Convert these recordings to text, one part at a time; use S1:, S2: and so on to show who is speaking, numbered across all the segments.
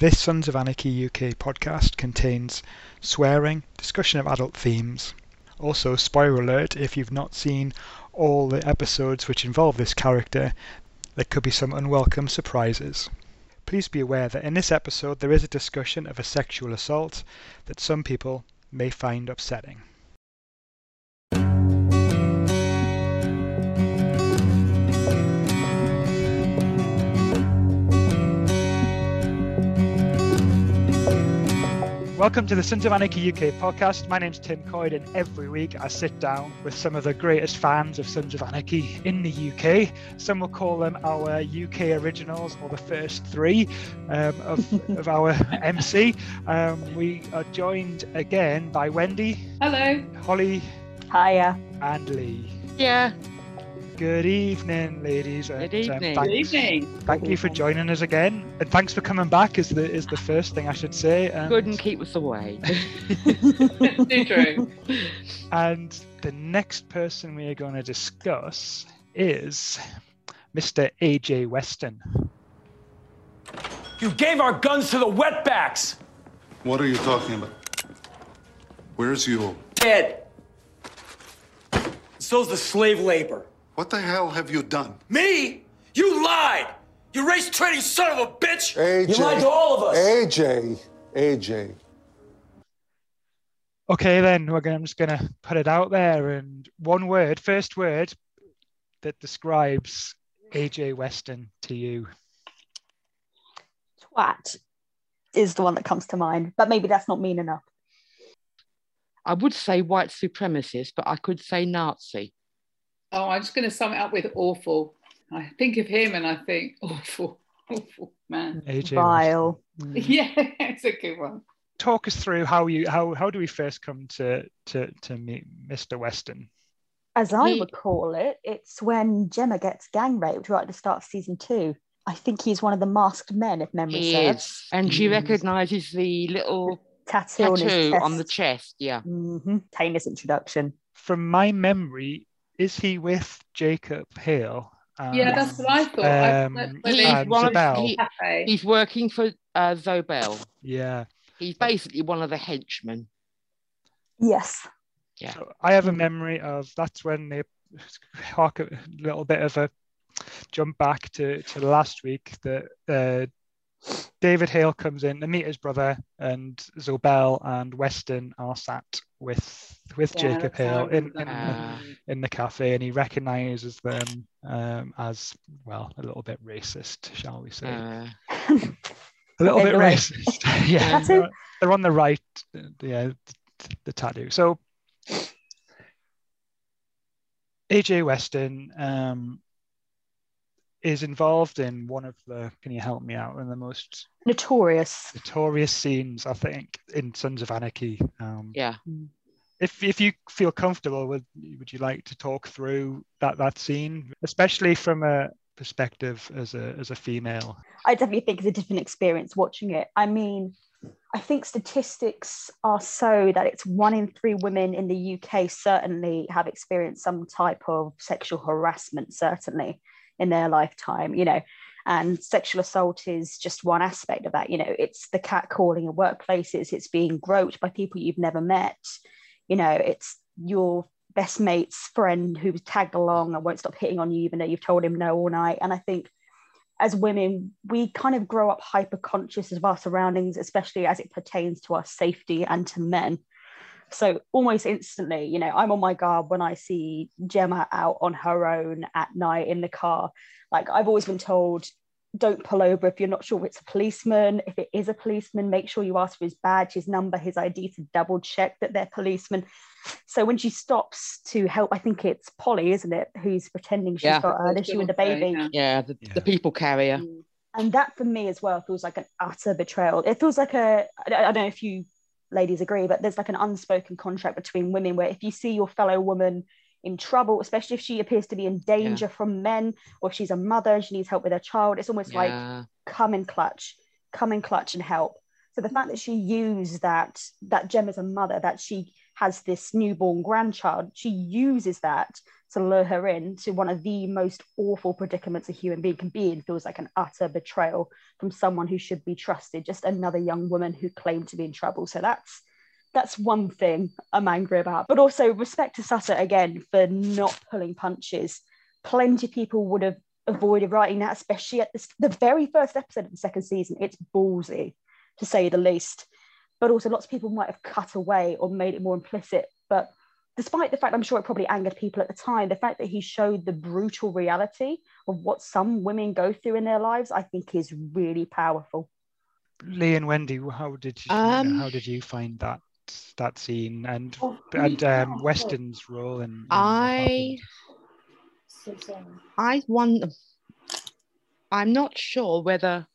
S1: This Sons of Anarchy UK podcast contains swearing, discussion of adult themes. Also, spoiler alert if you've not seen all the episodes which involve this character, there could be some unwelcome surprises. Please be aware that in this episode there is a discussion of a sexual assault that some people may find upsetting. Welcome to the Sons of Anarchy UK podcast. My name's Tim Coyd, and every week I sit down with some of the greatest fans of Sons of Anarchy in the UK. Some will call them our UK originals or the first three um, of, of our MC. Um, we are joined again by Wendy.
S2: Hello.
S1: Holly.
S3: Hiya.
S1: And Lee.
S4: Yeah.
S1: Good evening, ladies.
S4: Good
S1: and, um,
S4: evening.
S2: Good evening.
S1: Thank you for joining us again, and thanks for coming back. Is the is the first thing I should say. Good and,
S4: Couldn't keep us away.
S2: Too true.
S1: and the next person we are going to discuss is Mr. AJ Weston.
S5: You gave our guns to the wetbacks!
S6: What are you talking about? Where's you?
S5: Dead. So's the slave labor.
S6: What the hell have you done?
S5: Me? You lied! You race trading son of a bitch!
S7: AJ.
S5: You lied to all of us!
S7: AJ. AJ.
S1: Okay, then we're going. I'm just going to put it out there, and one word, first word that describes AJ Weston to you.
S3: Twat is the one that comes to mind, but maybe that's not mean enough.
S4: I would say white supremacist, but I could say Nazi.
S2: Oh, I'm just going to sum it up with awful. I think of him and I think awful, awful man.
S1: AJ. Weston.
S3: Vile.
S2: Yeah, it's a good one.
S1: Talk us through how you how how do we first come to to to meet Mr. Weston?
S3: As I
S4: He-
S3: recall it, it's when Gemma gets gang raped right at the start of season two. I think he's one of the masked men, if memory
S4: He
S3: serves.
S4: is. And she
S3: Mm.
S4: recognises the little
S3: Tattoo, on
S4: tattoo
S3: chest.
S4: on the chest. Yeah.
S3: Mm-hmm. Heinous introduction.
S1: From my memory, is he with Jacob Hale? Um,
S2: Yeah, that's what I thought. I-
S1: Um,
S2: when
S4: He's one of- he- He's working for uh, Zobelle.
S1: Yeah.
S4: He's basically one of the henchmen.
S3: Yes.
S1: So I have a memory of that's when they hark a little bit of a jump back to, to last week that uh, David Hale comes in to meet his brother and Zobelle and Weston are sat with with
S2: Yeah,
S1: Jacob
S2: that's how I
S1: Hale in, in,
S2: that.
S1: the, in the cafe and he recognizes them um, as well a little bit racist shall we say?
S4: Uh,
S1: a little bit
S3: Anyway.
S1: racist. Yeah. They're, they're on the right uh, yeah the, the tattoo. So AJ Weston um, is involved in one of the can you help me out in the most
S3: Notorious.
S1: notorious scenes I think in Sons of Anarchy um,
S4: yeah.
S1: if if you feel comfortable would would you like to talk through that that scene especially from a perspective as a as a female
S3: I definitely think it's a different experience watching it. I mean, I think statistics are so that it's one in three women in the UK certainly have experienced some type of sexual harassment, certainly in their lifetime, you know. And sexual assault is just one aspect of that. You know, it's the catcalling in workplaces, it's being groped by people you've never met, you know, it's your best mate's friend who's tagged along and won't stop hitting on you, even though you've told him no all night. And I think as women, we kind of grow up hyper conscious of our surroundings, especially as it pertains to our safety and to men. So almost instantly, you know, I'm on my guard when I see Gemma out on her own at night in the car. Like I've always been told, don't pull over if you're not sure it's a policeman. If it is a policeman, make sure you ask for his badge, his number, his ID to double check that they're policemen. So when she stops to help, I think it's Polly, isn't it, who's pretending she's
S4: Yeah.
S3: got an issue with the baby.
S2: Yeah.
S4: Yeah. The,
S1: Yeah.
S4: the people carrier.
S3: And that for me as well feels like an utter betrayal. It feels like a, I don't know if you ladies agree, but there's like an unspoken contract between women where if you see your fellow woman in trouble, especially if she appears to be in danger from men or if she's a mother and she needs help with her child, it's almost like come and clutch, come and clutch and help. So the fact that she used that that Gem as a mother, that she has this newborn grandchild, she uses that to lure her in to one of the most awful predicaments a human being can be in. Feels like an utter betrayal from someone who should be trusted, just another young woman who claimed to be in trouble. So that's that's one thing I'm angry about. But also respect to Sutter again for not pulling punches. Plenty of people would have avoided writing that, especially at this, the very first episode of the second season. It's ballsy, to say the least. But also, lots of people might have cut away or made it more implicit. But despite the fact I'm sure it probably angered people at the time, the fact that he showed the brutal reality of what some women go through in their lives, I think is really powerful.
S1: Lee and Wendy, how did you,
S4: Um,
S1: how did you find that that scene and
S2: Oh,
S1: and um, Weston's role in, in
S4: I I wonder. I'm not sure whether.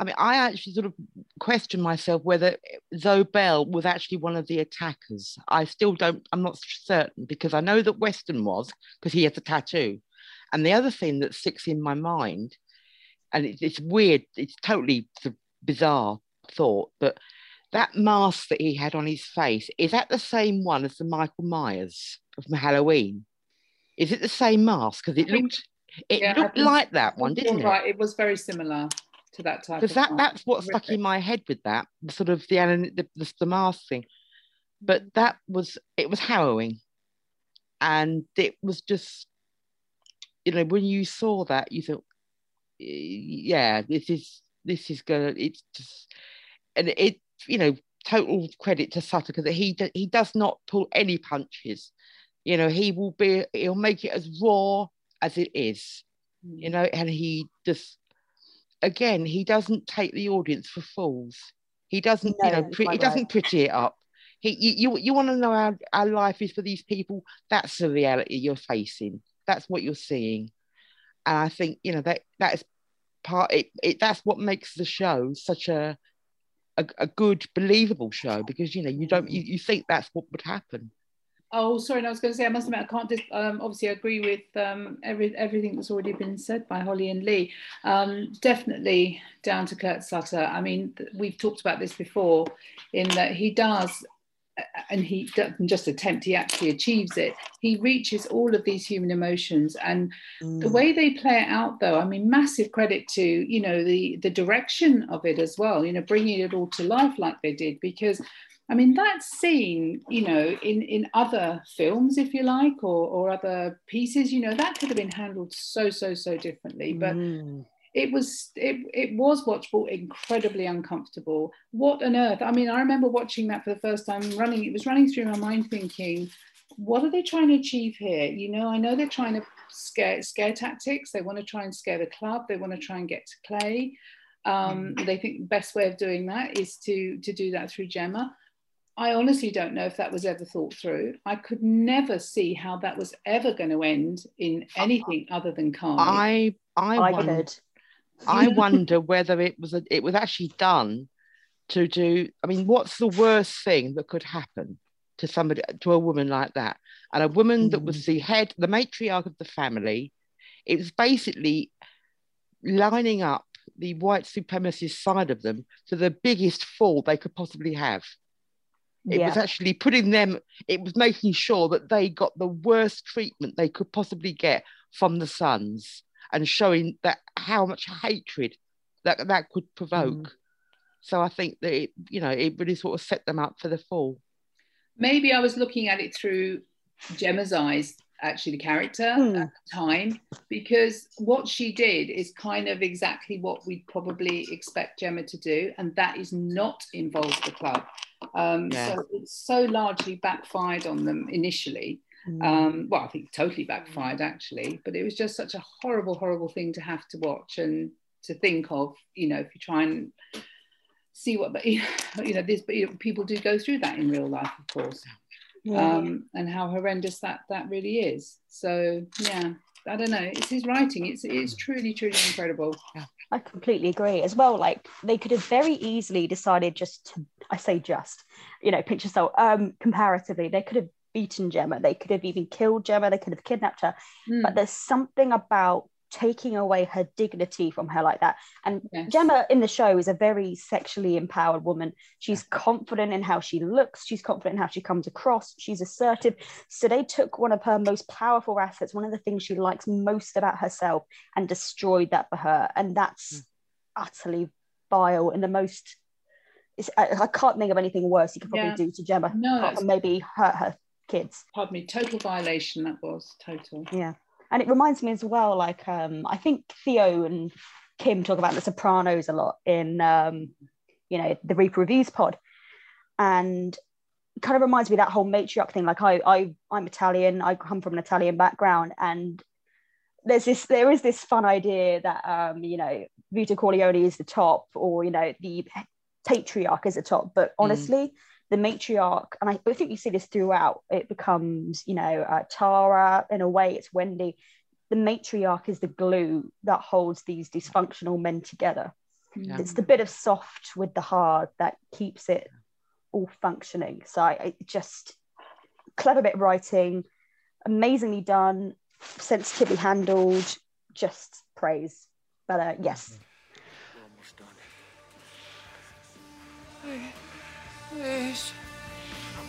S4: I mean, I actually sort of question myself whether Zobelle was actually one of the attackers. I still don't. I'm not certain because I know that Weston was because he has a tattoo, and the other thing that sticks in my mind, and it's, it's weird. It's totally bizarre thought, but that mask that he had on his face is that the same one as the Michael Myers from Halloween? Is it the same mask? Because it looked it
S2: Yeah,
S4: looked like that one, didn't it?
S2: Right, it was very similar to that type.
S4: Because that, that's what stuck in my head with that sort of the the, the, the mask thing. But mm. that was it was harrowing, and it was just you know when you saw that you thought yeah this is this is gonna it's just and it you know total credit to Sutter because he he does not pull any punches. You know he will be he'll make it as raw as it is you mm. know and he just again he doesn't take the audience for fools. He doesn't you know pre- he
S3: quite
S4: doesn't pretty it up. He you you, you want to know how our life is for these people? That's the reality you're facing. That's what you're seeing. And i think you know that that is part it, it that's what makes the show such a a, a good believable show because you know you don't you, you think that's what would happen
S2: Oh, sorry, and I was going to say, I must admit, I can't. Dis- um, obviously, I agree with um, every everything that's already been said by Holly and Lee. Um, definitely down to Kurt Sutter. I mean, th- we've talked about this before, in that he does, and he doesn't just attempt; he actually achieves it. He reaches all of these human emotions, and the way they play it out though i mean massive credit to you know the the direction of it as well you know bringing it all to life like they did because i mean that scene you know in in other films if you like or or other pieces you know that could have been handled so so so differently. But
S4: Mm.
S2: it was it, it was watchable incredibly uncomfortable. What on earth? I mean i remember watching that for the first time running it was running through my mind thinking what are they trying to achieve here? You know i know they're trying to scare scare tactics. They want to try and scare the club. They want to try and get to play. Um, they think the best way of doing that is to to do that through gemma I honestly don't know if that was ever thought through. I could never see how that was ever going to end in anything other than carnage.
S4: i i,
S3: I
S4: wonder
S3: could.
S4: I wonder whether it was a, it was actually done to do. I mean, what's the worst thing that could happen to somebody to a woman like that? And a woman that was hmm. the head, the matriarch of the family. It was basically lining up the white supremacist side of them to the biggest fall they could possibly have. It
S3: yeah.
S4: was actually putting them, it was making sure that they got the worst treatment they could possibly get from the sons and showing that how much hatred that that could provoke. So I think that it, you know, it really sort of set them up for the fall.
S2: Maybe I was looking at it through Gemma's eyes, actually, the character
S3: Hmm.
S2: at the time, because what she did is kind of exactly what we'd probably expect Gemma to do, and that is not involve the club. Um,
S4: Yeah.
S2: So it's so largely backfired on them initially.
S3: Mm.
S2: um, well, I think totally backfired actually, but it was just such a horrible, horrible thing to have to watch and to think of. You know, if you try and see what, the, you know, this, you know, people do go through that in real life, of course,
S3: Yeah.
S2: um, and how horrendous that that really is. So yeah, I don't know. It's his writing. It's it's truly, truly incredible.
S3: I completely agree as well. Like they could have very easily decided just to, I say just, you know, pinch yourself. Um, comparatively, they could have beaten Gemma. They could have even killed Gemma. They could have kidnapped her.
S2: Mm.
S3: But there's something about taking away her dignity from her like that. And
S2: Yes.
S3: Gemma in the show is a very sexually empowered woman. She's confident in how she looks, she's confident in how she comes across, she's assertive. So they took one of her most powerful assets, one of the things she likes most about herself, and destroyed that for her. And that's hmm. utterly vile and the most. I, I can't think of anything worse you could probably
S2: Yeah.
S3: do to Gemma,
S2: No,
S3: apart
S2: that's-
S3: from maybe hurt her kids.
S2: Pardon me, total violation that was total.
S3: Yeah. And it reminds me as well, like um, I think Theo and Kim talk about the Sopranos a lot in um, you know, the Reaper Reviews pod. And kind of reminds me of that whole matriarch thing. Like I I I'm Italian, I come from an Italian background, and there's this there is this fun idea that um, you know, Vito Corleone is the top, or you know, the patriarch is the top. But honestly, the matriarch, and I, I think you see this throughout, it becomes, you know, uh, Tara, in a way, it's Wendy. The matriarch is the glue that holds these dysfunctional men together.
S4: Yeah.
S3: It's the bit of soft with the hard that keeps it all functioning. So I, I just clever bit of writing, amazingly done, sensitively handled, just praise. But uh, yes,
S5: We're almost done. Please.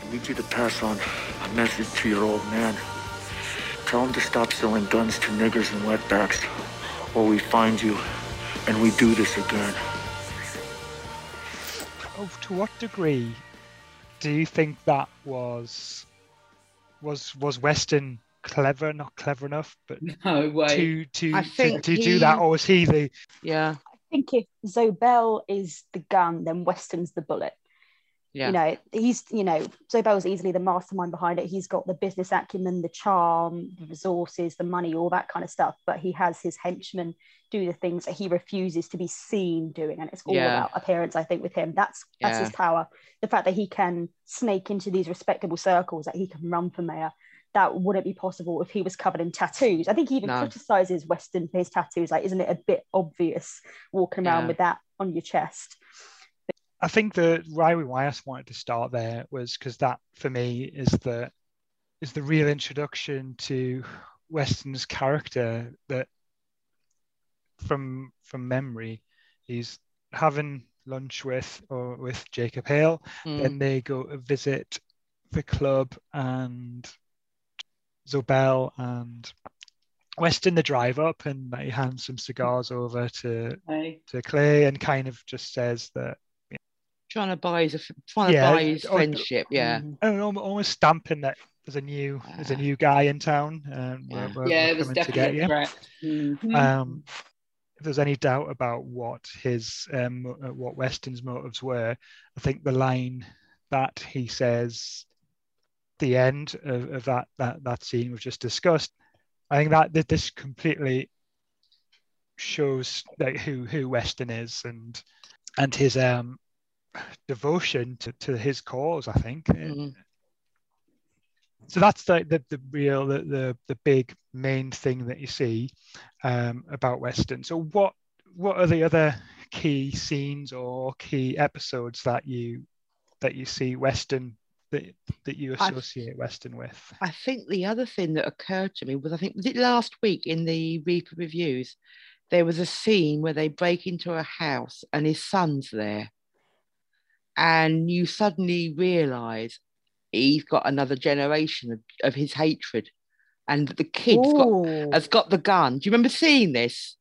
S5: I need you to pass on a message to your old man. Tell him to stop selling guns to niggers and wetbacks, or we find you and we do this again.
S1: Oh, to what degree do you think that was was was Weston clever, not clever enough, but
S2: No way.
S1: to to
S4: I
S1: to,
S4: think
S1: to do that, or was he the
S4: Yeah.
S3: I think if Zobelle is the gun, then Weston's the bullet.
S4: Yeah.
S3: You know, he's, you know, Zobelle's easily the mastermind behind it. He's got the business acumen, the charm, the resources, the money, all that kind of stuff. But he has his henchmen do the things that he refuses to be seen doing. And it's all
S4: Yeah.
S3: about appearance, I think, with him. That's that's
S4: Yeah.
S3: his power. The fact that he can snake into these respectable circles, that he can run for mayor. That wouldn't be possible if he was covered in tattoos. I think he even
S4: No.
S3: criticizes Weston for his tattoos. Like, isn't it a bit obvious walking around with that on your chest?
S1: I think the why we why I wanted to start there was because that for me is the is the real introduction to Weston's character that from from memory he's having lunch with or with Jacob Hale
S4: Mm.
S1: then they go to visit the club and Zobelle and Weston the drive up and he hands some cigars over to
S2: Hey.
S1: to Clay and kind of just says that
S4: Trying to buy his trying to
S1: Yeah,
S4: buy his
S1: or-
S4: friendship. Yeah.
S3: Mm.
S1: I don't know, almost stamping that there's a new there's a new guy in town and
S4: Yeah.
S1: we're, we're,
S2: yeah,
S1: we're
S2: it was
S1: coming to get
S2: definitely
S1: you.
S2: a threat. Mhm.
S1: Um, if there's any doubt about what his um, uh, what Weston's motives were, I think the line that he says, the end of, of that that that scene we've just discussed, I think that that this completely shows like who who Weston is and and his um devotion to, to his cause. I think
S4: Mm.
S1: so that's the, the the real the, the the big main thing that you see um, about Weston. So what what are the other key scenes or key episodes that you that you see Weston that that you
S4: I-
S1: associate Weston with?
S4: I think the other thing that occurred to me was I think was it last week in the Reaper reviews, there was a scene where they break into a house and his son's there. And you suddenly realise he's got another generation of, of his hatred. And the kid's got
S3: Ooh.
S4: has got the gun. Do you remember seeing this?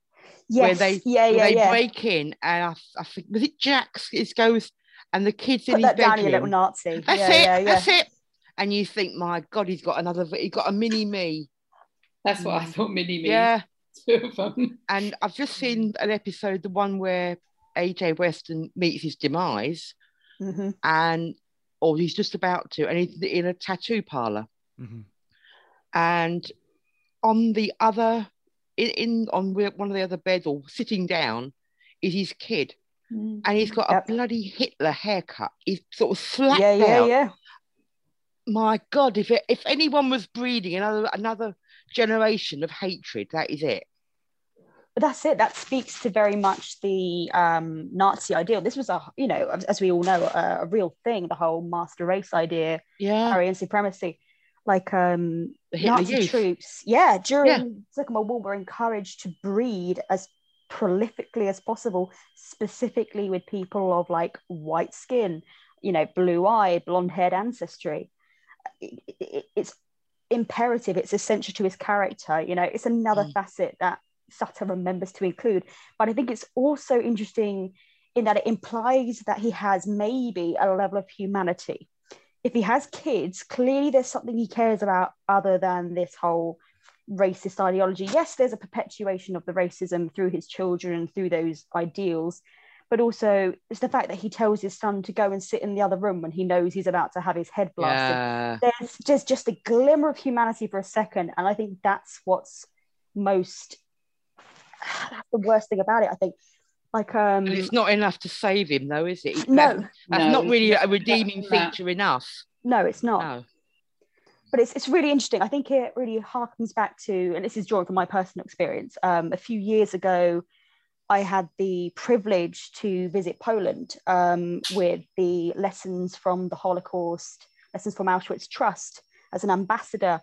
S3: yes.
S4: where they
S3: yeah,
S4: where
S3: yeah,
S4: they
S3: yeah.
S4: break in and I, I think was it Jack's his goes and the kid's in
S3: Put
S4: his
S3: that down,
S4: bedroom.
S3: little Nazi.
S4: That's
S3: yeah,
S4: it.
S3: yeah, yeah.
S4: That's it. And you think, my God, he's got another. He's got a mini me.
S2: That's what I thought Mini Me.
S4: Yeah.
S2: Two of them.
S4: And I've just seen an episode, the one where AJ Weston meets his demise,
S3: Mhm.
S4: and or he's just about to, and he's in a tattoo parlor,
S1: Mhm.
S4: and on the other, in, in on one of the other beds or sitting down, is his kid, and he's got
S3: Yep.
S4: a bloody Hitler haircut. He's sort of slapped
S3: Yeah, yeah,
S4: out.
S3: yeah.
S4: My God, if it, if anyone was breeding another another generation of hatred, that is it.
S3: But that's it. That speaks to very much the um, Nazi ideal. This was a, you know, as, we all know, a, a real thing. The whole master race idea,
S4: Yeah.
S3: Aryan supremacy. like um Nazi
S4: Youth.
S3: troops, yeah, during
S4: Yeah.
S3: Second World War, were encouraged to breed as prolifically as possible, specifically with people of like white skin, you know, blue eyed, blonde haired ancestry. It- it- it's imperative, it's essential to his character. You know, it's another
S4: Mm.
S3: facet that Sutter remembers to include. But I think it's also interesting in that it implies that he has maybe a level of humanity. If he has kids, clearly there's something he cares about other than this whole racist ideology. Yes, there's a perpetuation of the racism through his children and through those ideals, but also it's the fact that he tells his son to go and sit in the other room when he knows he's about to have his head blasted.
S4: Yeah.
S3: There's just just a glimmer of humanity for a second, and I think that's what's most that's the worst thing about it. I think, like um,
S4: And it's not enough to save him, though, is it?
S3: no,
S4: That- that's
S2: No,
S4: not really a redeeming
S2: that.
S4: feature enough.
S3: no, it's not.
S4: No.
S3: but it's, it's really interesting. I think it really harkens back to, and this is drawn from my personal experience. Um, a few years ago, I had the privilege to visit Poland um, with the Lessons from the Holocaust, Lessons from Auschwitz Trust as an ambassador.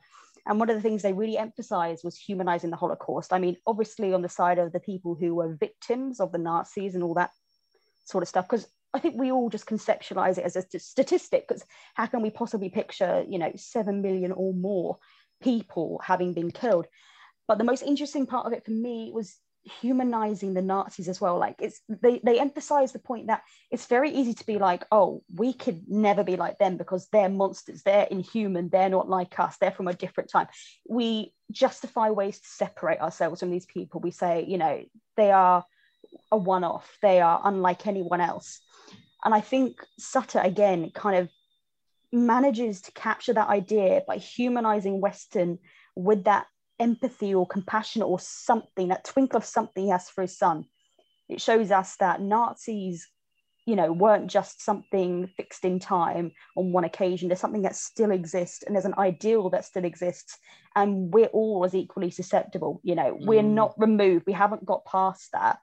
S3: And one of the things they really emphasized was humanizing the Holocaust. I mean, obviously, on the side of the people who were victims of the Nazis and all that sort of stuff, because I think we all just conceptualize it as a st- statistic. Because how can we possibly picture, you know, seven million or more people having been killed? But the most interesting part of it for me was humanizing the Nazis as well. Like it's they they emphasize the point that it's very easy to be like, oh, we could never be like them because they're monsters, they're inhuman, they're not like us, they're from a different time. We justify ways to separate ourselves from these people. We say, you know, they are a one-off, they are unlike anyone else. And I think Sutter again kind of manages to capture that idea by humanizing Weston with that empathy or compassion or something, that twinkle of something he has for his son. It shows us that Nazis, you know, weren't just something fixed in time on one occasion. There's something that still exists and there's an ideal that still exists. And we're all as equally susceptible. You know, we're
S4: Mm.
S3: not removed. We haven't got past that.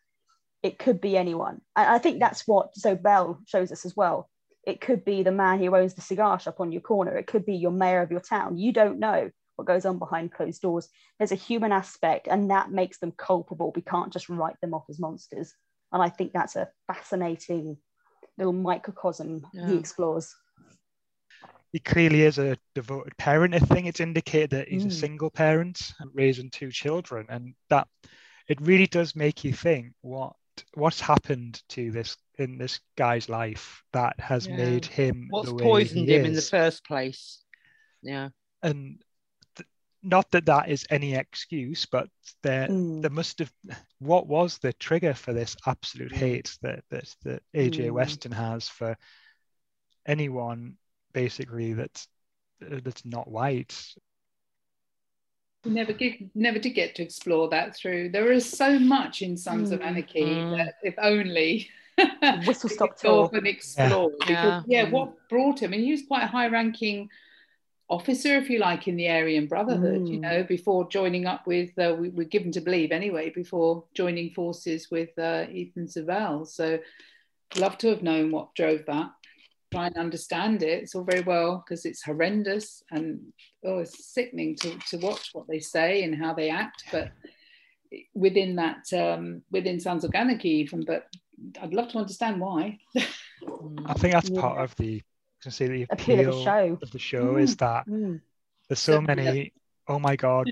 S3: It could be anyone. And I think that's what Zobelle shows us as well. It could be the man who owns the cigar shop on your corner. It could be your mayor of your town. You don't know what goes on behind closed doors. There's a human aspect, and that makes them culpable. We can't just write them off as monsters. And I think that's a fascinating little microcosm he explores.
S1: he clearly is a devoted parent. I think it's indicated that he's a
S3: Mm.
S1: single parent and raising two children, and that it really does make you think what what's happened to this in this guy's life that has
S4: Yeah.
S1: made him
S4: What's
S1: the way
S4: poisoned
S1: he
S4: him in the first place? Yeah.
S1: and th- not that that is any excuse, but there
S3: Mm.
S1: there must have what was the trigger for this absolute
S4: Mm.
S1: hate that that, that AJ
S3: Mm.
S1: Weston has for anyone basically that's uh, that's not white.
S2: We never get, never did get to explore that through. There is so much in Sons of
S3: Mm.
S2: Anarchy
S4: Mm.
S2: that if only
S3: Whistle stop
S2: could
S3: tour.
S2: and explore.
S4: Yeah.
S2: Because, yeah,
S4: Mm.
S2: what brought him? And he was quite a high-ranking officer, if you like, in the Aryan Brotherhood. You
S3: Mm.
S2: know, before joining up with, uh, we were given to believe anyway, before joining forces with uh, Ethan Zobelle. So, love to have known what drove that. Try and understand it. It's all very well because it's horrendous and oh, it's sickening to, to watch what they say and how they act. But within that, um, within Sons of Anarchy, even, but I'd love to understand why.
S1: I think that's part of the can say the
S3: Appeal
S1: appeal
S3: of the show.
S1: of the show is that
S3: Mm.
S1: there's so
S2: Certainly, yeah.
S1: many oh my god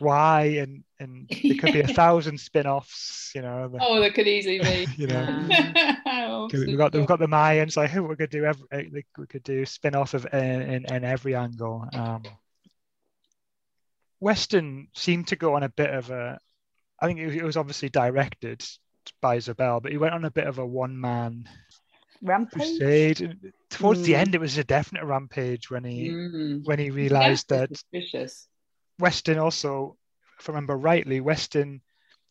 S1: why and and there could be a thousand spin-offs you know the-
S2: Oh, that could easily be.
S1: you know
S2: Oh,
S1: we've got we've got the Mayans. Like, who we could do every uh, we could do spin off of in, in, in every angle. Um, Weston seemed to go on a bit of a. I think it was, it was obviously directed by Isabel, but he went on a bit of a one man
S3: Rampage.
S1: crusade. Towards the
S3: Mm.
S1: end, it was a definite rampage when he
S2: Mm.
S1: when he realised that
S2: suspicious.
S1: Weston also, if I remember rightly, Weston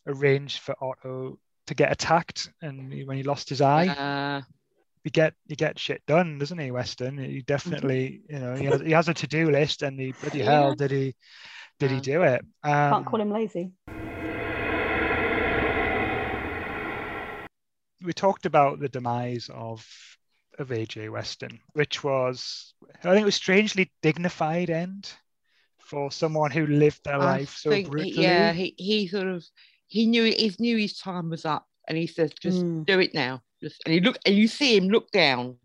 S1: arranged for Otto to get attacked, and he- when he lost his eye.
S4: Uh,
S1: he get he get shit done, doesn't he, Weston? He definitely, you know, he has, he has a to do list, and he bloody hell did he did he do it?
S3: Can't
S1: Um,
S3: call him lazy.
S1: We talked about the demise of of AJ Weston, which was I think it was strangely dignified end. for someone who lived their
S4: I
S1: life so
S4: think he-
S1: brutally.
S4: yeah, he, he sort of he knew he knew his time was up, and he says, "Just
S3: Mm.
S4: do it now." Just and he look and you see him look down,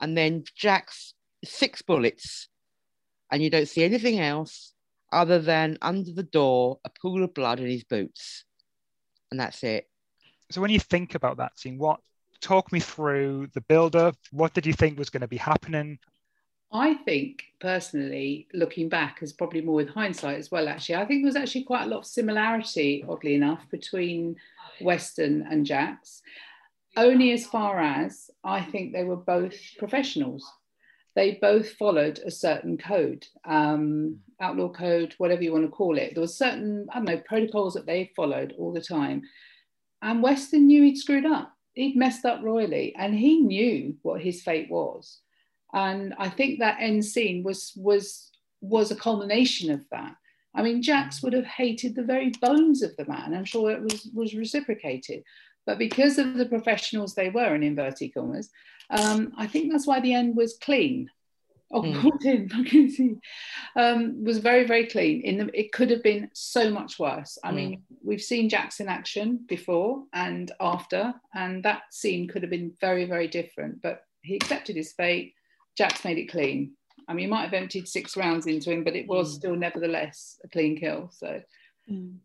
S4: and then Jax's six bullets, and you don't see anything else other than under the door a pool of blood in his boots, and that's it.
S1: So when you think about that scene, what talk me through the build up? What did you think was going to be happening?
S2: I think personally, looking back, is probably more with hindsight as well. Actually, I think there was actually quite a lot of similarity, oddly enough, between Weston and Jax. Only as far as I think they were both professionals. They both followed a certain code, um, outlaw code, whatever you want to call it. There was certain, I don't know, protocols that they followed all the time. And Weston knew he'd screwed up. He'd messed up royally, and he knew what his fate was and I think that end scene was was was a culmination of that. I mean, Jax would have hated the very bones of the man. I'm sure it was was reciprocated, but because of the professionals they were in inverted commas, um, I think that's why the end was clean. Oh,
S4: Mm.
S2: called in. I can see. Um, was very very clean. In the, it could have been so much worse. I
S4: Mm.
S2: mean, we've seen Jax in action before and after, and that scene could have been very very different. But he accepted his fate. Jax made it clean. I mean, he might have emptied six rounds into him, but it was
S4: Mm.
S2: still nevertheless a clean kill. So,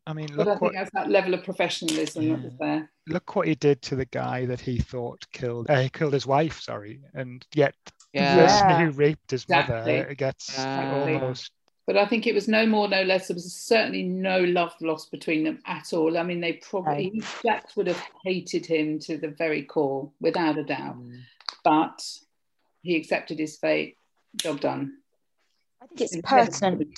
S1: I mean,
S2: but I
S1: look
S2: think
S1: what
S2: that's that level of professionalism that was there.
S1: look what he did to the guy that he thought killed. Uh, he killed his wife. Sorry, and yet
S4: Yeah.
S1: the person who raped his mother
S2: Exactly.
S1: gets
S4: Exactly.
S1: almost.
S2: But I think it was no more, no less. There was certainly no love lost between them at all. I mean, they probably Jax would have hated him to the very core, without a doubt.
S4: Mm.
S2: But he accepted his fate. Job done.
S3: I think it's pertinent,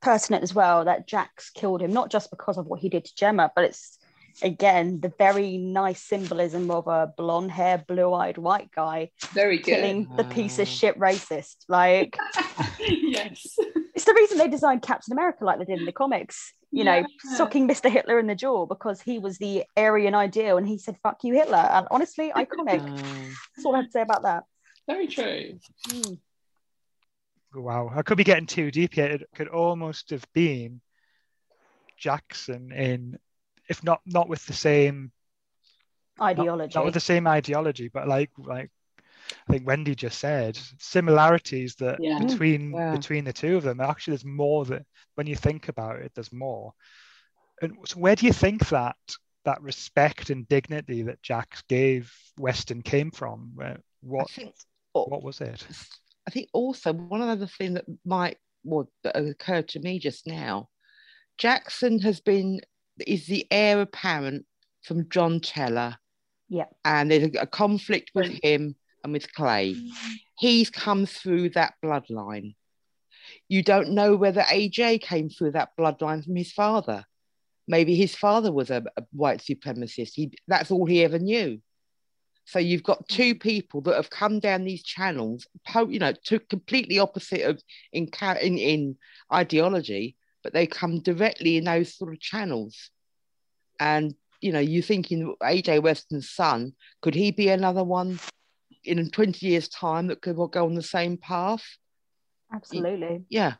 S3: pertinent as well that Jax killed him, not just because of what he did to Gemma, but it's again the very nice symbolism of a blonde hair, blue eyed white guy
S2: Very good.
S3: killing the piece of shit racist. Like
S2: yes.
S3: it's the reason they designed Captain America like they did in the comics. You know,
S2: Yeah.
S3: socking Mr. Hitler in the jaw because he was the Aryan ideal and he said, fuck you, Hitler. And honestly, iconic. That's all I have to say about that.
S2: Very true.
S3: Hmm.
S1: Wow, I could be getting too deep here. It could almost have been Jackson in, if not not with the same
S3: Ideology.
S1: not with the same ideology, but like like I think Wendy just said, similarities that
S2: Yeah.
S3: Mm,
S1: between
S4: yeah.
S1: between the two of them. Actually, there's more that when you think about it, there's more. And so where do you think that that respect and dignity that Jax gave Weston came from? Where, what
S4: think
S1: what was it?
S4: I think also one other thing that might well that occurred to me just now, Jackson has been is the heir apparent from John Teller,
S3: Yeah.
S4: and there's a, a conflict with him and with Clay. He's come through that bloodline. You don't know whether AJ came through that bloodline from his father. Maybe his father was a, a white supremacist. He that's all he ever knew. So you've got two mm. people that have come down these channels, you know, two completely opposite of in in, in ideology, but they come directly in those sort of channels. And you know, you're thinking AJ Weston's son, could he be another one in 20 years' time that could go on the same path?
S3: Absolutely.
S4: Yeah.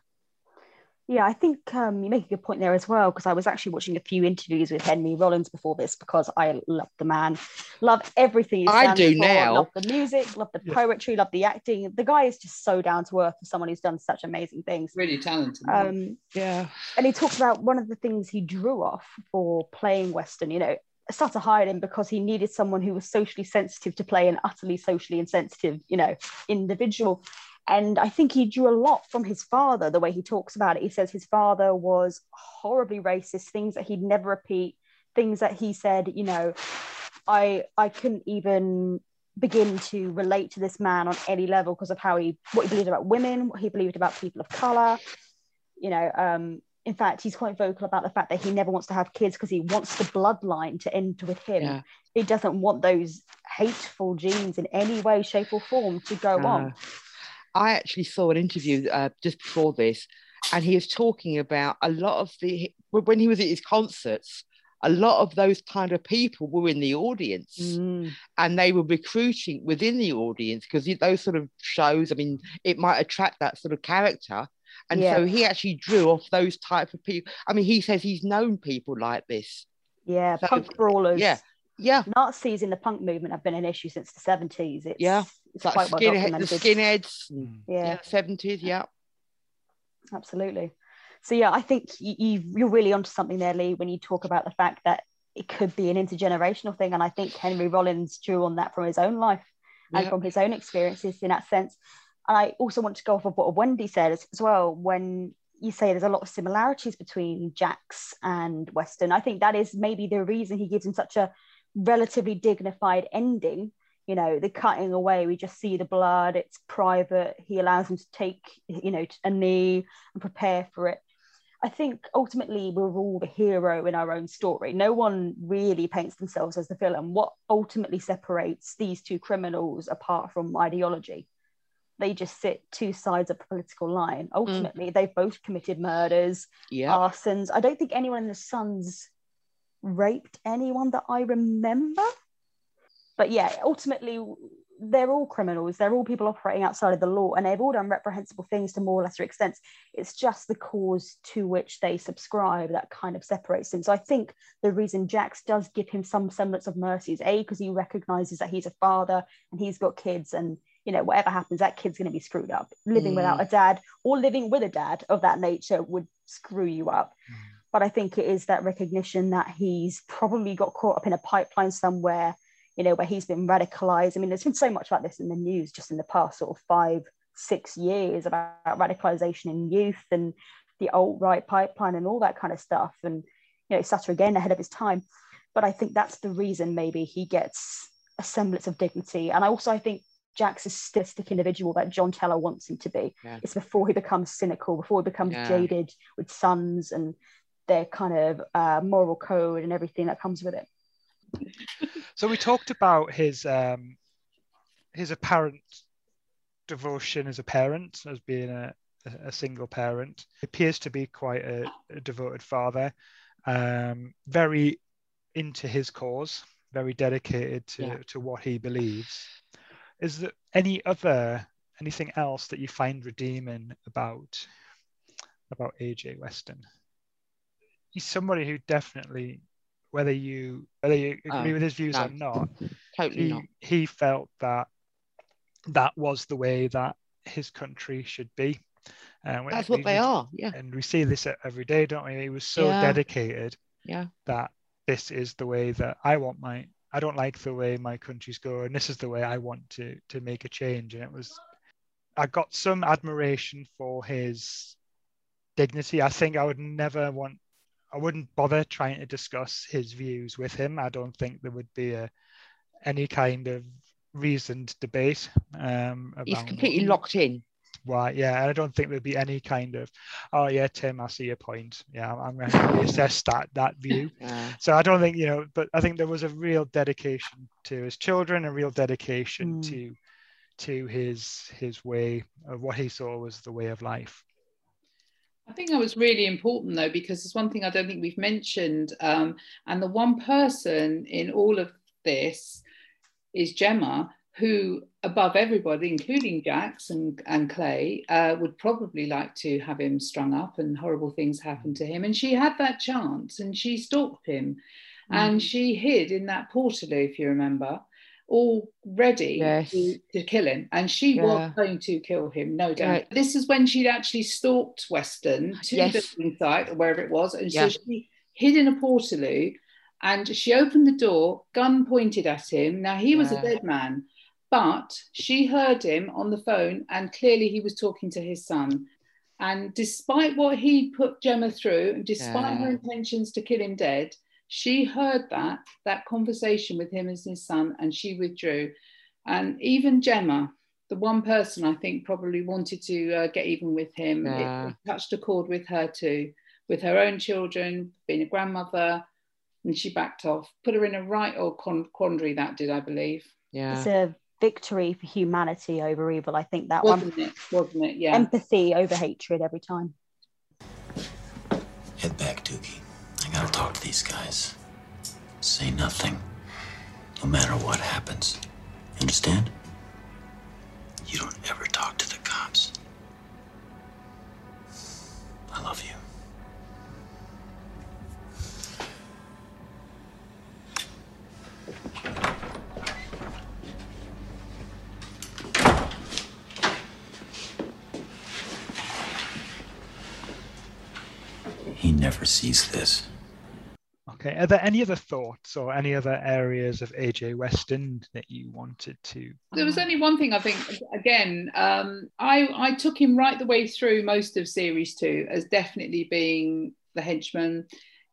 S3: Yeah, I think um, you make a good point there as well because I was actually watching a few interviews with Henry Rollins before this because I love the man, love everything. he
S4: I do
S3: for,
S4: now.
S3: Love the music, love the poetry, love the acting. The guy is just so down to earth for someone who's done such amazing things.
S2: Really talented.
S3: Um,
S4: Yeah.
S3: and he talked about one of the things he drew off for playing Weston. You know, Sutter hired him because he needed someone who was socially sensitive to play an utterly socially insensitive, you know, individual. And I think he drew a lot from his father, the way he talks about it. He says his father was horribly racist, things that he'd never repeat, things that he said, you know, I I couldn't even begin to relate to this man on any level because of how he what he believed about women, what he believed about people of color. You know, um, in fact, he's quite vocal about the fact that he never wants to have kids because he wants the bloodline to end with him.
S4: Yeah.
S3: He doesn't want those hateful genes in any way, shape, or form to go
S4: Uh,
S3: on.
S4: I actually saw an interview uh, just before this, and he was talking about a lot of the when he was at his concerts. A lot of those kind of people were in the audience,
S3: Mm.
S4: and they were recruiting within the audience because those sort of shows. I mean, it might attract that sort of character, And
S3: Yeah.
S4: so he actually drew off those type of people. I mean, he says he's known people like this.
S3: Yeah,
S4: So-
S3: punk brawlers.
S4: Yeah. Yeah.
S3: Nazis in the punk movement have been an issue since the 70s. It's,
S4: Yeah,
S3: it's
S4: Like
S3: quite well
S4: skinhead, the skinheads.
S1: Mm.
S3: Yeah,
S4: Yeah, seventies. Yeah,
S3: absolutely. So yeah, I think you, you you're really onto something there, Lee, when you talk about the fact that it could be an intergenerational thing, and I think Henry Rollins drew on that from his own life and
S4: Yeah.
S3: from his own experiences in that sense. And I also want to go off of what Wendy said as, as well when you say there's a lot of similarities between Jax and Weston. I think that is maybe the reason he gives him such a relatively dignified ending. You know, the cutting away, we just see the blood, it's private. He allows him to take, you know, a knee and prepare for it. I think ultimately we're all the hero in our own story. No one really paints themselves as the villain. What ultimately separates these two criminals apart from ideology? They just sit two sides of the political line. Mm. Ultimately, they've both committed murders,
S4: yeah.
S3: arsons. I don't think anyone in the Sons raped anyone that I remember. But yeah, ultimately, they're all criminals. They're all people operating outside of the law, and they've all done reprehensible things to more or lesser extents. It's just the cause to which they subscribe that kind of separates them. So I think the reason Jax does give him some semblance of mercy is a because he recognizes that he's a father and he's got kids, and you know whatever happens, that kid's going to be screwed up. Living
S4: Mm.
S3: without a dad or living with a dad of that nature would screw you up. But I think it is that recognition that he's probably got caught up in a pipeline somewhere, you know, where he's been radicalized. I mean, there's been so much about this in the news just in the past sort of five, six years about radicalization in youth and the alt right pipeline and all that kind of stuff. And, you know, Sutter again ahead of his time. But I think that's the reason maybe he gets a semblance of dignity. And I also I think Jack's a statistic individual that John Teller wants him to be.
S4: Yeah.
S3: It's before he becomes cynical, before he becomes
S4: Yeah.
S3: jaded with sons and their kind of uh, moral code and everything that comes with it.
S1: So we talked about his um, his apparent devotion as a parent, as being a, a- a single parent. He appears to be quite a, a devoted father, um, very into his cause, very dedicated to,
S4: Yeah.
S1: to what he believes. Is there any other anything else that you find redeeming about about AJ Weston? He's somebody who definitely, whether you whether you agree
S4: Oh,
S1: with his views
S4: no.
S1: or not,
S4: Totally
S1: he,
S4: not.
S1: he felt that that was the way that his country should be. Uh, and we-
S4: That's what
S1: we-
S4: they
S1: we-
S4: are. Yeah.
S1: And we see this every day, don't we? He was so
S4: Yeah.
S1: dedicated
S4: Yeah.
S1: that this is the way that I want my. I don't like the way my country's go, and this is the way I want to to make a change. And it was, I got some admiration for his dignity. I think I would never want. I wouldn't bother trying to discuss his views with him. I don't think there would be a any kind of reasoned debate um,
S4: He's completely locked in.
S1: why yeah and i don't think there'd be any kind of oh yeah tim i see your point yeah i'm going to reassess that that view
S4: Uh,
S1: so i don't think you know but i think there was a real dedication to his children a real dedication
S3: Mm.
S1: to to his his way of what he saw was the way of life
S2: I think that was really important though, because it's one thing I don't think we've mentioned. Um, and the one person in all of this is Gemma, who, above everybody, including Jax and, and Clay, uh, would probably like to have him strung up and horrible things happen to him. And she had that chance and she stalked him and she hid in that portaloo, if you remember. All ready
S4: Yes.
S2: to, to kill him, and she
S4: Yeah.
S2: was going to kill him, no doubt.
S4: Right.
S2: This is when she'd actually stalked Weston to
S4: Yes.
S2: the building site or wherever it was, and
S4: Yeah.
S2: so she hid in a portaloo, and she opened the door, gun pointed at him. Now he was
S4: Yeah.
S2: a dead man, but she heard him on the phone, and clearly he was talking to his son. And despite what he put Gemma through, and despite her intentions to kill him dead, she heard that that conversation with him as his son, and she withdrew. And even Gemma, the one person I think probably wanted to uh, get even with him,
S4: Yeah.
S2: it, touched a chord with her too, with her own children, being a grandmother, and she backed off. Put her in a right old con- quandary. That did, I believe,
S4: Yeah.
S3: It's a victory for humanity over evil. I think that
S2: wasn't it? Wasn't it? Yeah.
S3: Empathy over hatred every time.
S8: Head back, Dookie. I'll talk to these guys. Say nothing. No matter what happens. You understand? You don't ever talk to the cops. I love you. He never sees this.
S1: Okay. Are there any other thoughts or any other areas of AJ Weston that you wanted to?
S2: There was only one thing I think. Again, um, I I took him right the way through most of series two as definitely being the henchman.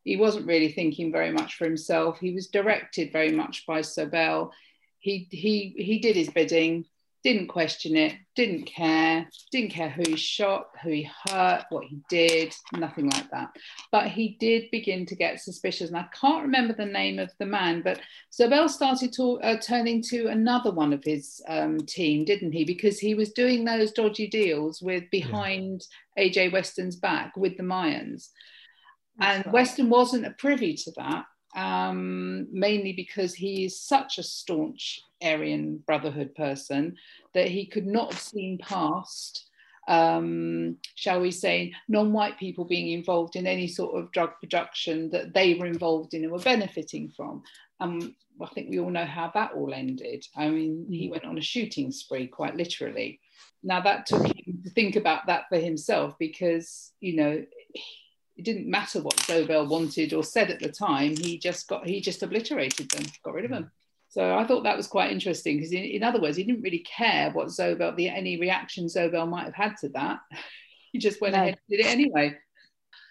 S2: He wasn't really thinking very much for himself. He was directed very much by Zobelle. He he he did his bidding didn't question it, didn't care, didn't care who he shot, who he hurt, what he did, nothing like that. But he did begin to get suspicious. And I can't remember the name of the man, but Zobelle started to uh, turn into another one of his um, team, didn't he? Because he was doing those dodgy deals with behind yeah. AJ Weston's back with the Mayans. That's and right. Weston wasn't a privy to that um, mainly because he is such a staunch Aryan Brotherhood person that he could not have seen past, um, shall we say, non white people being involved in any sort of drug production that they were involved in and were benefiting from. Um, I think we all know how that all ended. I mean, he mm. went on a shooting spree, quite literally. Now, that took him to think about that for himself because, you know, it didn't matter what Zobelle wanted or said at the time. He just got he just obliterated them, got rid of them. So I thought that was quite interesting because, in, in, other words, he didn't really care what Zobelle, the any reaction Zobelle might have had to that. he just went no. ahead and did it anyway.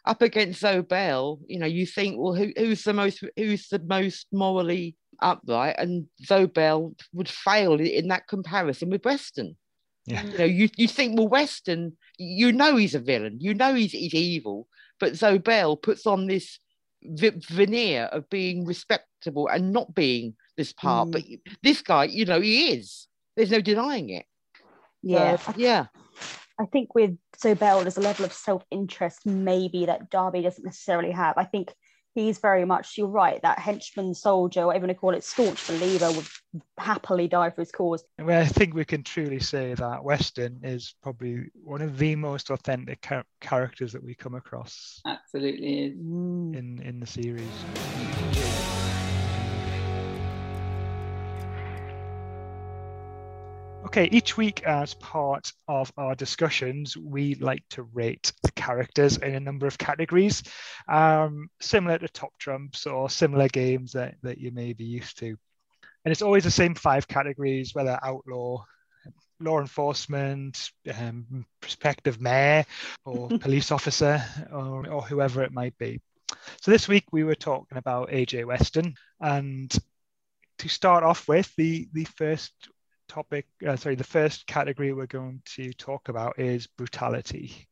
S4: Up against Zobelle, you know, you think, well, who, who's the most who's the most morally upright? And Zobelle would fail in that comparison with Weston.
S1: Yeah.
S4: You know, you, you think, well, Weston, you know he's a villain, you know he's, he's evil, but Zobelle puts on this veneer of being respectable and not being this part. Mm. But this guy, you know, he is. There's no denying it.
S3: Yeah.
S4: Yeah.
S3: I think with Zobelle, there's a level of self interest maybe that Darby doesn't necessarily have. I think he's very much, you're right, that henchman soldier, whatever you want to call it, staunch believer would happily die for his cause.
S1: Well, I think we can truly say that Weston is probably one of the most authentic char- characters that we come across.
S2: Absolutely is. Mm.
S1: In, in the series. Okay, each week as part of our discussions, we like to rate the characters in a number of categories, um, similar to Top Trumps or similar games that, that you may be used to. And it's always the same five categories, whether outlaw, law enforcement, um, prospective mayor, or police officer, or, or whoever it might be. So this week we were talking about AJ Weston, and to start off with, the the first topic, uh, sorry, the first category we're going to talk about is brutality.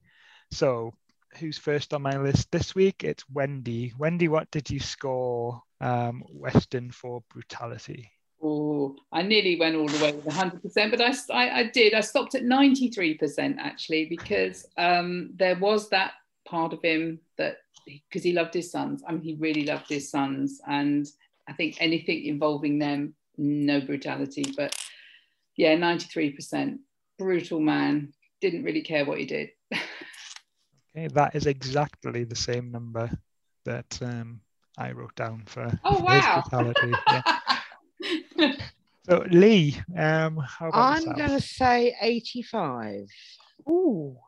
S1: So, who's first on my list this week? It's Wendy. Wendy, what did you score um, Weston for brutality?
S2: Oh, I nearly went all the way with 100%, but I, I, I did. I stopped at 93% actually, because um, there was that part of him that, because he loved his sons. I mean, he really loved his sons. And I think anything involving them, no brutality. But yeah, 93%. Brutal man. Didn't really care what he did.
S1: okay, that is exactly the same number that um, I wrote down for
S2: oh, wow.
S1: brutality. Yeah. so, Lee, um, how about
S4: I'm going to say 85.
S3: Ooh,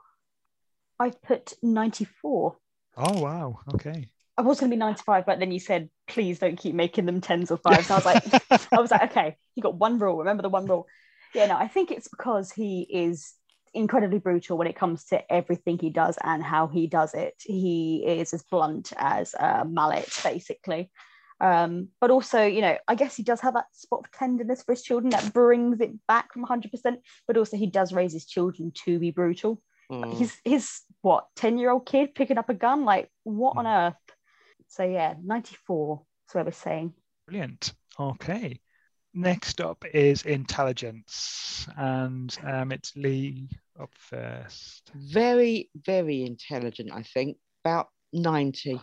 S3: I've put 94.
S1: Oh, wow. Okay.
S3: I was going to be 95, but then you said, please don't keep making them tens or fives. So I was like, I was like, okay, you got one rule. Remember the one rule yeah, no, I think it's because he is incredibly brutal when it comes to everything he does and how he does it. He is as blunt as a mallet, basically. Um, but also, you know, I guess he does have that spot of tenderness for his children that brings it back from 100%. But also, he does raise his children to be brutal. Mm. He's his what 10 year old kid picking up a gun, like what mm. on earth? So, yeah, 94 is what we're saying.
S1: Brilliant. Okay. Next up is intelligence, and um, it's Lee up first.
S4: Very, very intelligent, I think. About 90.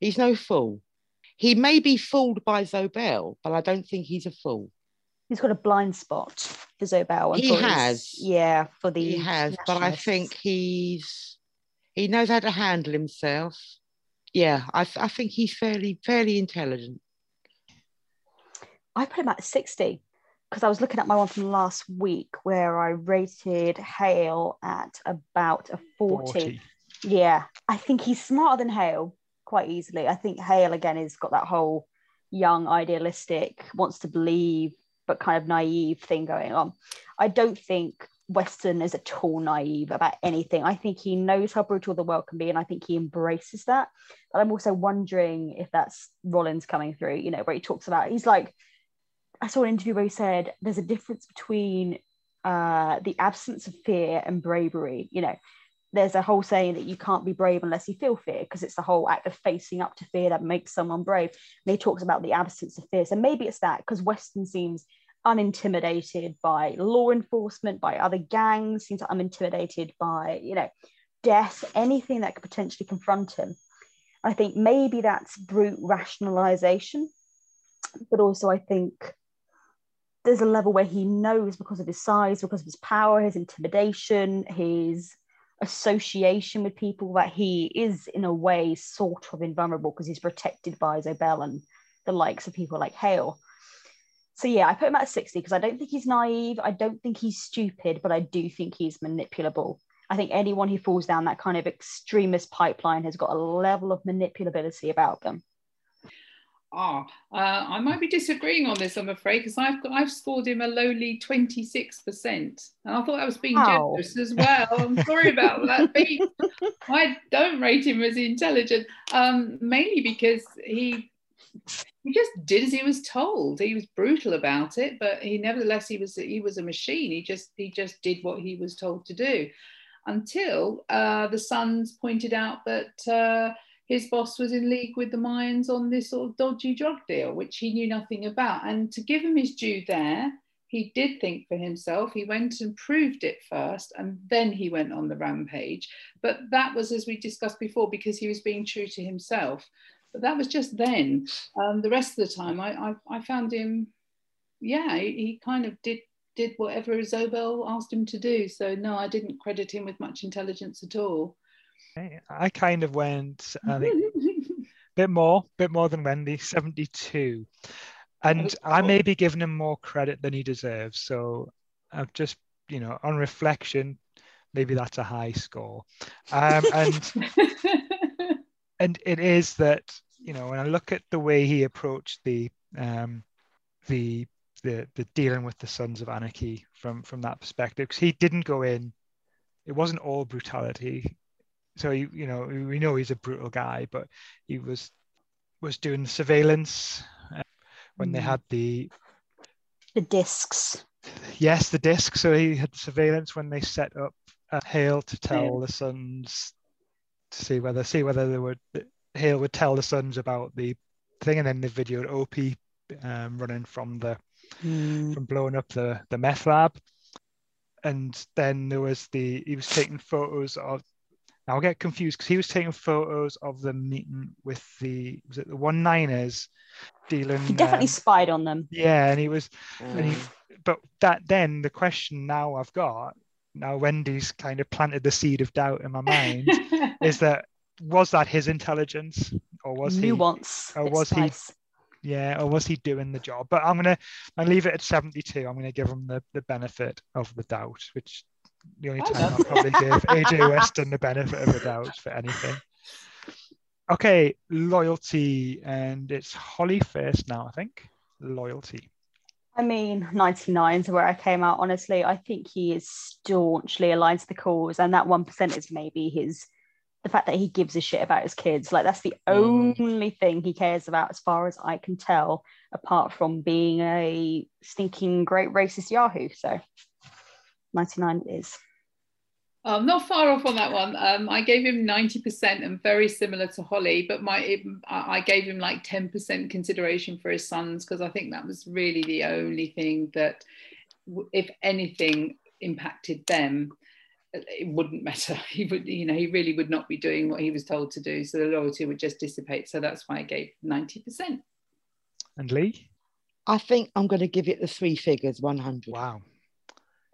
S4: He's no fool. He may be fooled by Zobelle, but I don't think he's a fool.
S3: He's got a blind spot for Zobelle.
S4: He has.
S3: Yeah, for the.
S4: He has, but I think he's. He knows how to handle himself. Yeah, I, I think he's fairly, fairly intelligent.
S3: I put him at 60 because I was looking at my one from last week where I rated Hale at about a 40. 40. Yeah, I think he's smarter than Hale quite easily. I think Hale again has got that whole young, idealistic, wants to believe, but kind of naive thing going on. I don't think Weston is at all naive about anything. I think he knows how brutal the world can be, and I think he embraces that. But I'm also wondering if that's Rollins coming through, you know, where he talks about he's like, I saw an interview where he said there's a difference between uh, the absence of fear and bravery. You know, there's a whole saying that you can't be brave unless you feel fear because it's the whole act of facing up to fear that makes someone brave. And he talks about the absence of fear. So maybe it's that because Weston seems unintimidated by law enforcement, by other gangs, seems unintimidated by, you know, death, anything that could potentially confront him. I think maybe that's brute rationalization, but also I think there's a level where he knows because of his size, because of his power, his intimidation, his association with people that he is in a way sort of invulnerable because he's protected by Zobelle and the likes of people like Hale. So yeah, I put him at 60 because I don't think he's naive. I don't think he's stupid, but I do think he's manipulable. I think anyone who falls down that kind of extremist pipeline has got a level of manipulability about them.
S2: Ah, uh, I might be disagreeing on this, I'm afraid, because I've got, I've scored him a lowly 26%. And I thought I was being wow. generous as well. I'm sorry about that. I don't rate him as intelligent, um, mainly because he he just did as he was told. He was brutal about it, but he nevertheless he was he was a machine. He just he just did what he was told to do, until uh, the sons pointed out that uh, his boss was in league with the Mayans on this sort of dodgy drug deal, which he knew nothing about. And to give him his due there, he did think for himself. He went and proved it first, and then he went on the rampage. But that was, as we discussed before, because he was being true to himself. But that was just then. Um, the rest of the time, I, I, I found him, yeah, he, he, kind of did did whatever Zobelle asked him to do. So no, I didn't credit him with much intelligence at all.
S1: I kind of went, I think, a bit more, bit more than Wendy, 72. And I may be giving him more credit than he deserves. So I've just, you know, on reflection, maybe that's a high score. Um, and and it is that you know when I look at the way he approached the um, the the the dealing with the Sons of Anarchy from from that perspective, because he didn't go in. It wasn't all brutality. So he, you know, we know he's a brutal guy, but he was was doing surveillance uh, when mm. they had the
S3: the discs.
S1: Yes, the discs. So he had surveillance when they set up a Hale to tell yeah. the Sons to see whether see whether they would Hale would tell the Sons about the thing, and then the video of Opie um, running from the mm. from blowing up the the meth lab, and then there was the he was taking photos of. Now I get confused because he was taking photos of the meeting with the was it the one niners dealing.
S3: He definitely um, spied on them.
S1: Yeah, and he was, mm. and he, mm. but that then the question now I've got now Wendy's kind of planted the seed of doubt in my mind is that was that his intelligence or was
S3: nuance
S1: he or was he yeah or was he doing the job but i'm gonna i leave it at 72 i'm gonna give him the, the benefit of the doubt which the only time i'll probably give aj weston the benefit of the doubt for anything okay loyalty and it's holly first now i think loyalty
S3: I mean, 99 is where I came out, honestly. I think he is staunchly aligned to the cause. And that 1% is maybe his, the fact that he gives a shit about his kids. Like, that's the mm. only thing he cares about, as far as I can tell, apart from being a stinking great racist Yahoo. So 99 is.
S2: Um, not far off on that one. Um, I gave him 90% and very similar to Holly, but my I gave him like 10% consideration for his sons because I think that was really the only thing that, if anything, impacted them. It wouldn't matter. He would, you know, he really would not be doing what he was told to do. So the loyalty would just dissipate. So that's why I gave 90%.
S1: And Lee?
S4: I think I'm going to give it the three figures 100.
S1: Wow.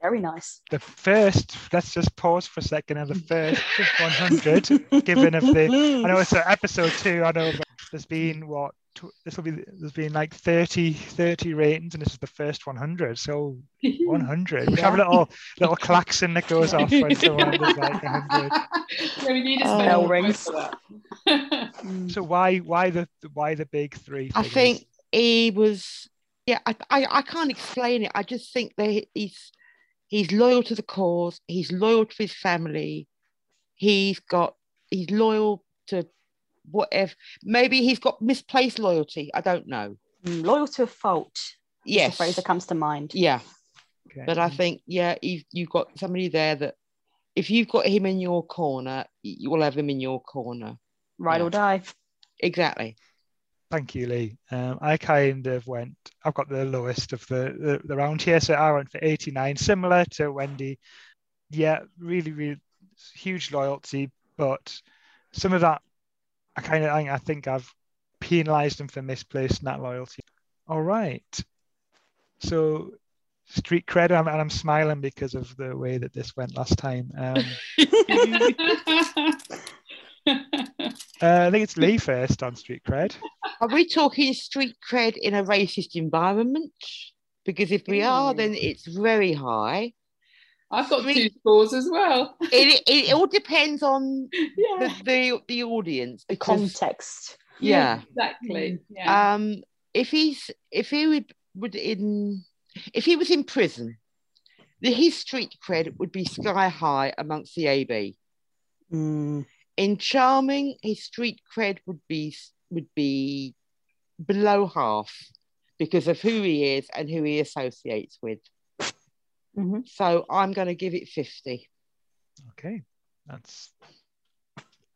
S3: Very nice.
S1: The first, let's just pause for a second. And the mm. first 100 given of the, I know it's episode two. I know there's been what this will be there's been like 30 30 ratings, and this is the first 100. So 100. We should have a little little klaxon that goes off when someone does like 100.
S2: yeah, we need a
S4: uh,
S2: special
S3: Bell
S2: voice
S3: rings.
S2: for that.
S1: So why why the why the big three?
S4: I think he was. Yeah, I, I, I can't explain it. I just think that he's he's loyal to the cause. He's loyal to his family. He's got he's loyal to whatever. Maybe he's got misplaced loyalty. I don't know.
S3: Mm, Loyal to a fault. is the
S4: Yes.
S3: phrase that comes to mind.
S4: Yeah,
S1: Okay.
S4: but I think yeah, you've you've got somebody there that if you've got him in your corner, you will have him in your corner.
S3: Ride
S4: Yeah.
S3: or die.
S4: Exactly.
S1: Thank you, Lee. Um, I kind of went. I've got the lowest of the, the the round here, so I went for 89, similar to Wendy. Yeah, really, really huge loyalty, but some of that, I kind of, I, I think I've penalised them for misplacing that loyalty. All right. So street cred, and I'm, and I'm smiling because of the way that this went last time. Um, uh, I think it's Lee first on street cred.
S4: Are we talking street cred in a racist environment? Because if we are, then it's very high.
S2: I've got two scores as well.
S4: It, it, it all depends on
S2: yeah.
S4: the, the, the audience.
S3: The
S4: because,
S3: context.
S4: yeah.
S2: exactly. Yeah.
S4: Um, if he's if he would would in if he was in prison, the, his street cred would be sky high amongst the AB.
S3: Mm,
S4: In charming, his street cred would be would be below half because of who he is and who he associates with.
S3: mhm.
S4: So I'm going to give it 50.
S1: Okay, that's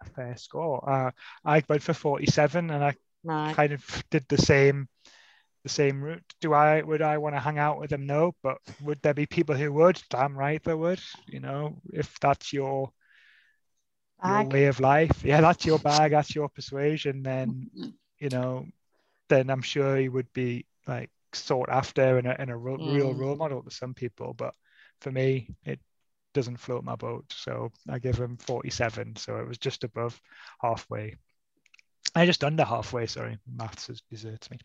S1: a fair score. Uh, I went for 47 and I
S4: Right.
S1: kind of did the same the same route. Do I would I want to hang out with them? No, but would there be people who would? Damn right there would. You know, if that's your your way of life, yeah, that's your bag, that's your persuasion, then you know, then I'm sure he would be like sought after and a, and a real, real
S4: Mm.
S1: role model to some people. But for me, it doesn't float my boat. So I give him 47. So it was just above halfway. I just under halfway. Sorry, maths has deserted me.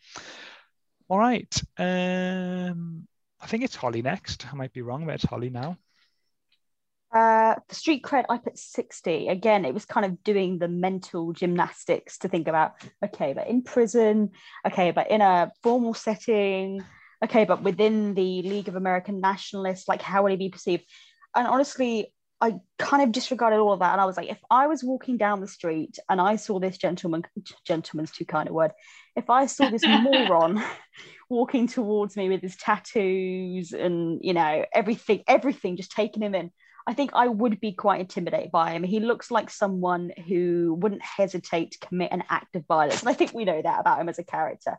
S1: All right. Um, I think it's Holly next. I might be wrong, but it's Holly now.
S3: Uh, the street cred, I put 60. Again, it was kind of doing the mental gymnastics to think about, okay, but in prison, okay, but in a formal setting, okay, but within the League of American Nationalists, like how will he be perceived? And honestly, I kind of disregarded all of that. And I was like, if I was walking down the street and I saw this gentleman, gentleman's too kind a word, if I saw this moron walking towards me with his tattoos and, you know, everything, everything just taking him in, I think I would be quite intimidated by him. He looks like someone who wouldn't hesitate to commit an act of violence. And I think we know that about him as a character,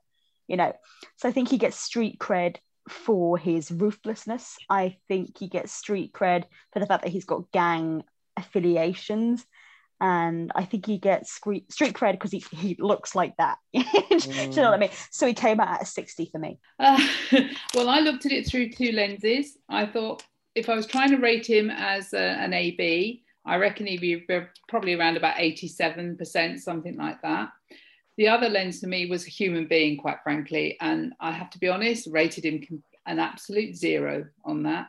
S3: you know. So I think he gets street cred for his ruthlessness. I think he gets street cred for the fact that he's got gang affiliations. And I think he gets street, street cred because he, he looks like that. Do you know what I mean? So he came out at a 60 for me.
S2: Uh, well, I looked at it through two lenses. I thought if I was trying to rate him as a, an AB, I reckon he'd be probably around about 87%, something like that. The other lens for me was a human being, quite frankly. And I have to be honest, rated him an absolute zero on that.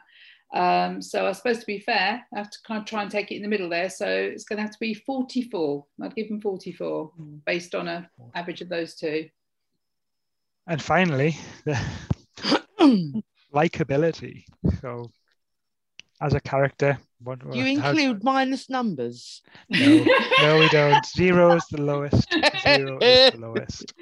S2: Um, so I was supposed to be fair. I have to kind of try and take it in the middle there. So it's going to have to be 44. I'd give him 44 based on a average of those two.
S1: And finally, the likability. So, as a character, what,
S4: Do you
S1: how-
S4: include minus numbers?
S1: No, no, we don't. Zero is the lowest. Zero is the lowest.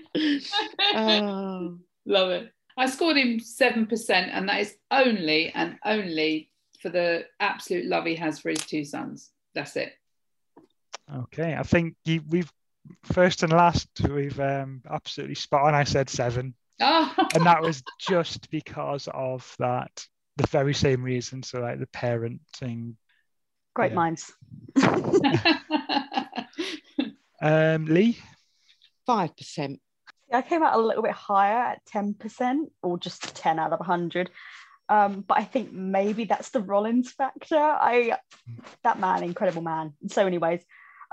S4: Oh.
S2: Love it. I scored him 7%, and that is only and only for the absolute love he has for his two sons. That's it.
S1: Okay, I think you, we've first and last we've um, absolutely spot on. I said seven,
S2: Oh,
S1: and that was just because of that, the very same reason. So like the parenting.
S3: Great
S1: Yeah.
S3: minds.
S1: Um, Lee,
S4: 5%.
S3: I came out a little bit higher at 10% or just 10 out of 100. Um, but I think maybe that's the Rollins factor. I that man, incredible man in so many ways.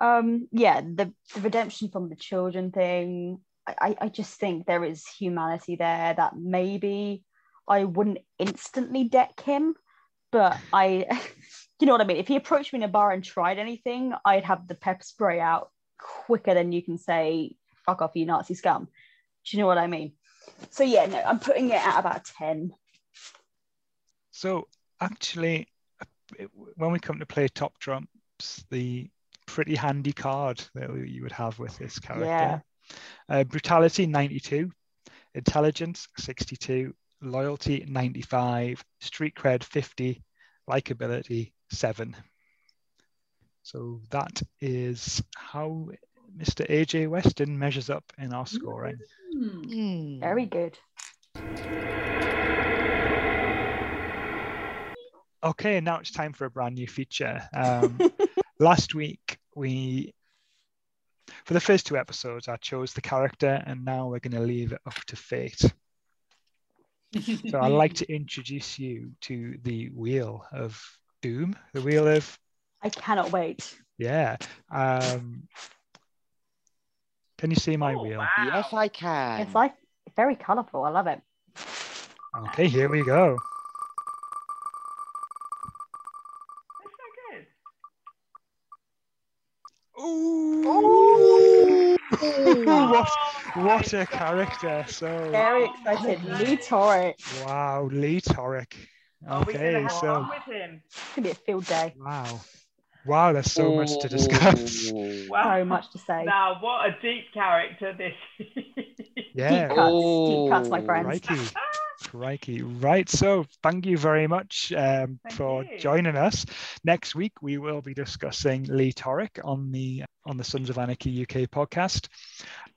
S3: Um, yeah, the, the redemption from the children thing. I, I just think there is humanity there that maybe I wouldn't instantly deck him, but I, you know what I mean? If he approached me in a bar and tried anything, I'd have the pepper spray out quicker than you can say, fuck off, you Nazi scum. Do you know what I mean? So yeah, no, I'm putting it at about 10.
S1: So actually, when we come to play top trumps, the pretty handy card that you would have with this character.
S3: Yeah.
S1: Uh, brutality 92, intelligence 62, loyalty 95, street cred 50, likability 7. So that is how Mr. AJ Weston measures up in our scoring.
S4: Hmm.
S3: Very good.
S1: Okay, now it's time for a brand new feature. Um, last week, we, for the first two episodes, I chose the character, and now we're going to leave it up to fate. So I'd like to introduce you to the Wheel of Doom, the Wheel of,
S3: I cannot wait.
S1: yeah. Um, can you see my
S9: Oh,
S1: wheel?
S9: wow.
S4: Yes, I can.
S3: It's like very colourful. I love it.
S1: Okay, here we go.
S9: That's so good.
S1: Ooh! What, what a character. So,
S3: Very excited. Lee oh. Toric.
S1: wow, Lee
S9: Toric.
S1: Okay,
S9: gonna
S1: so,
S9: fun with him?
S3: It's gonna be a field day.
S1: wow. Wow, there's so much to discuss.
S4: Oh.
S9: Wow.
S3: So much to say.
S9: Now, what a deep character this is.
S1: Yeah,
S3: Deep cuts, deep cuts, my oh, friends.
S1: Crikey. Crikey. Right. So thank you very much um, for
S9: you.
S1: joining us. Next week we will be discussing Lee Toric on the on the Sons of Anarchy UK podcast.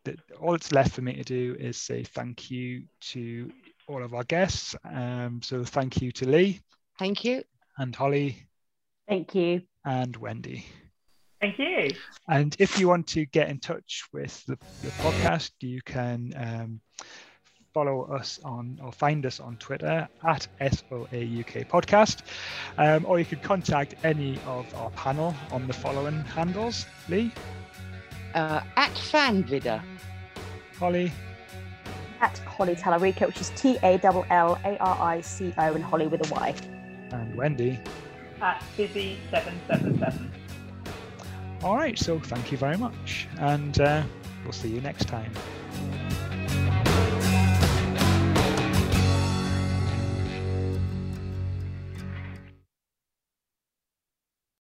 S1: The- All that's left for me to do is say thank you to all of our guests. Um, so thank you to Lee
S4: Thank you.
S1: and Holly
S3: Thank you.
S1: and Wendy.
S9: Thank you.
S1: And if you want to get in touch with the, the podcast, you can um, follow us on or find us on Twitter at SOA UK Podcast. Um, or you could contact any of our panel on the following handles Lee,
S4: Uh, at Fanvidder.
S1: Holly,
S3: At Holly Tallarico, which is T A L L A R I C O and Holly with a Y.
S1: and Wendy.
S9: At Busy777.
S1: All right, so thank you very much. And uh, we'll see you next time.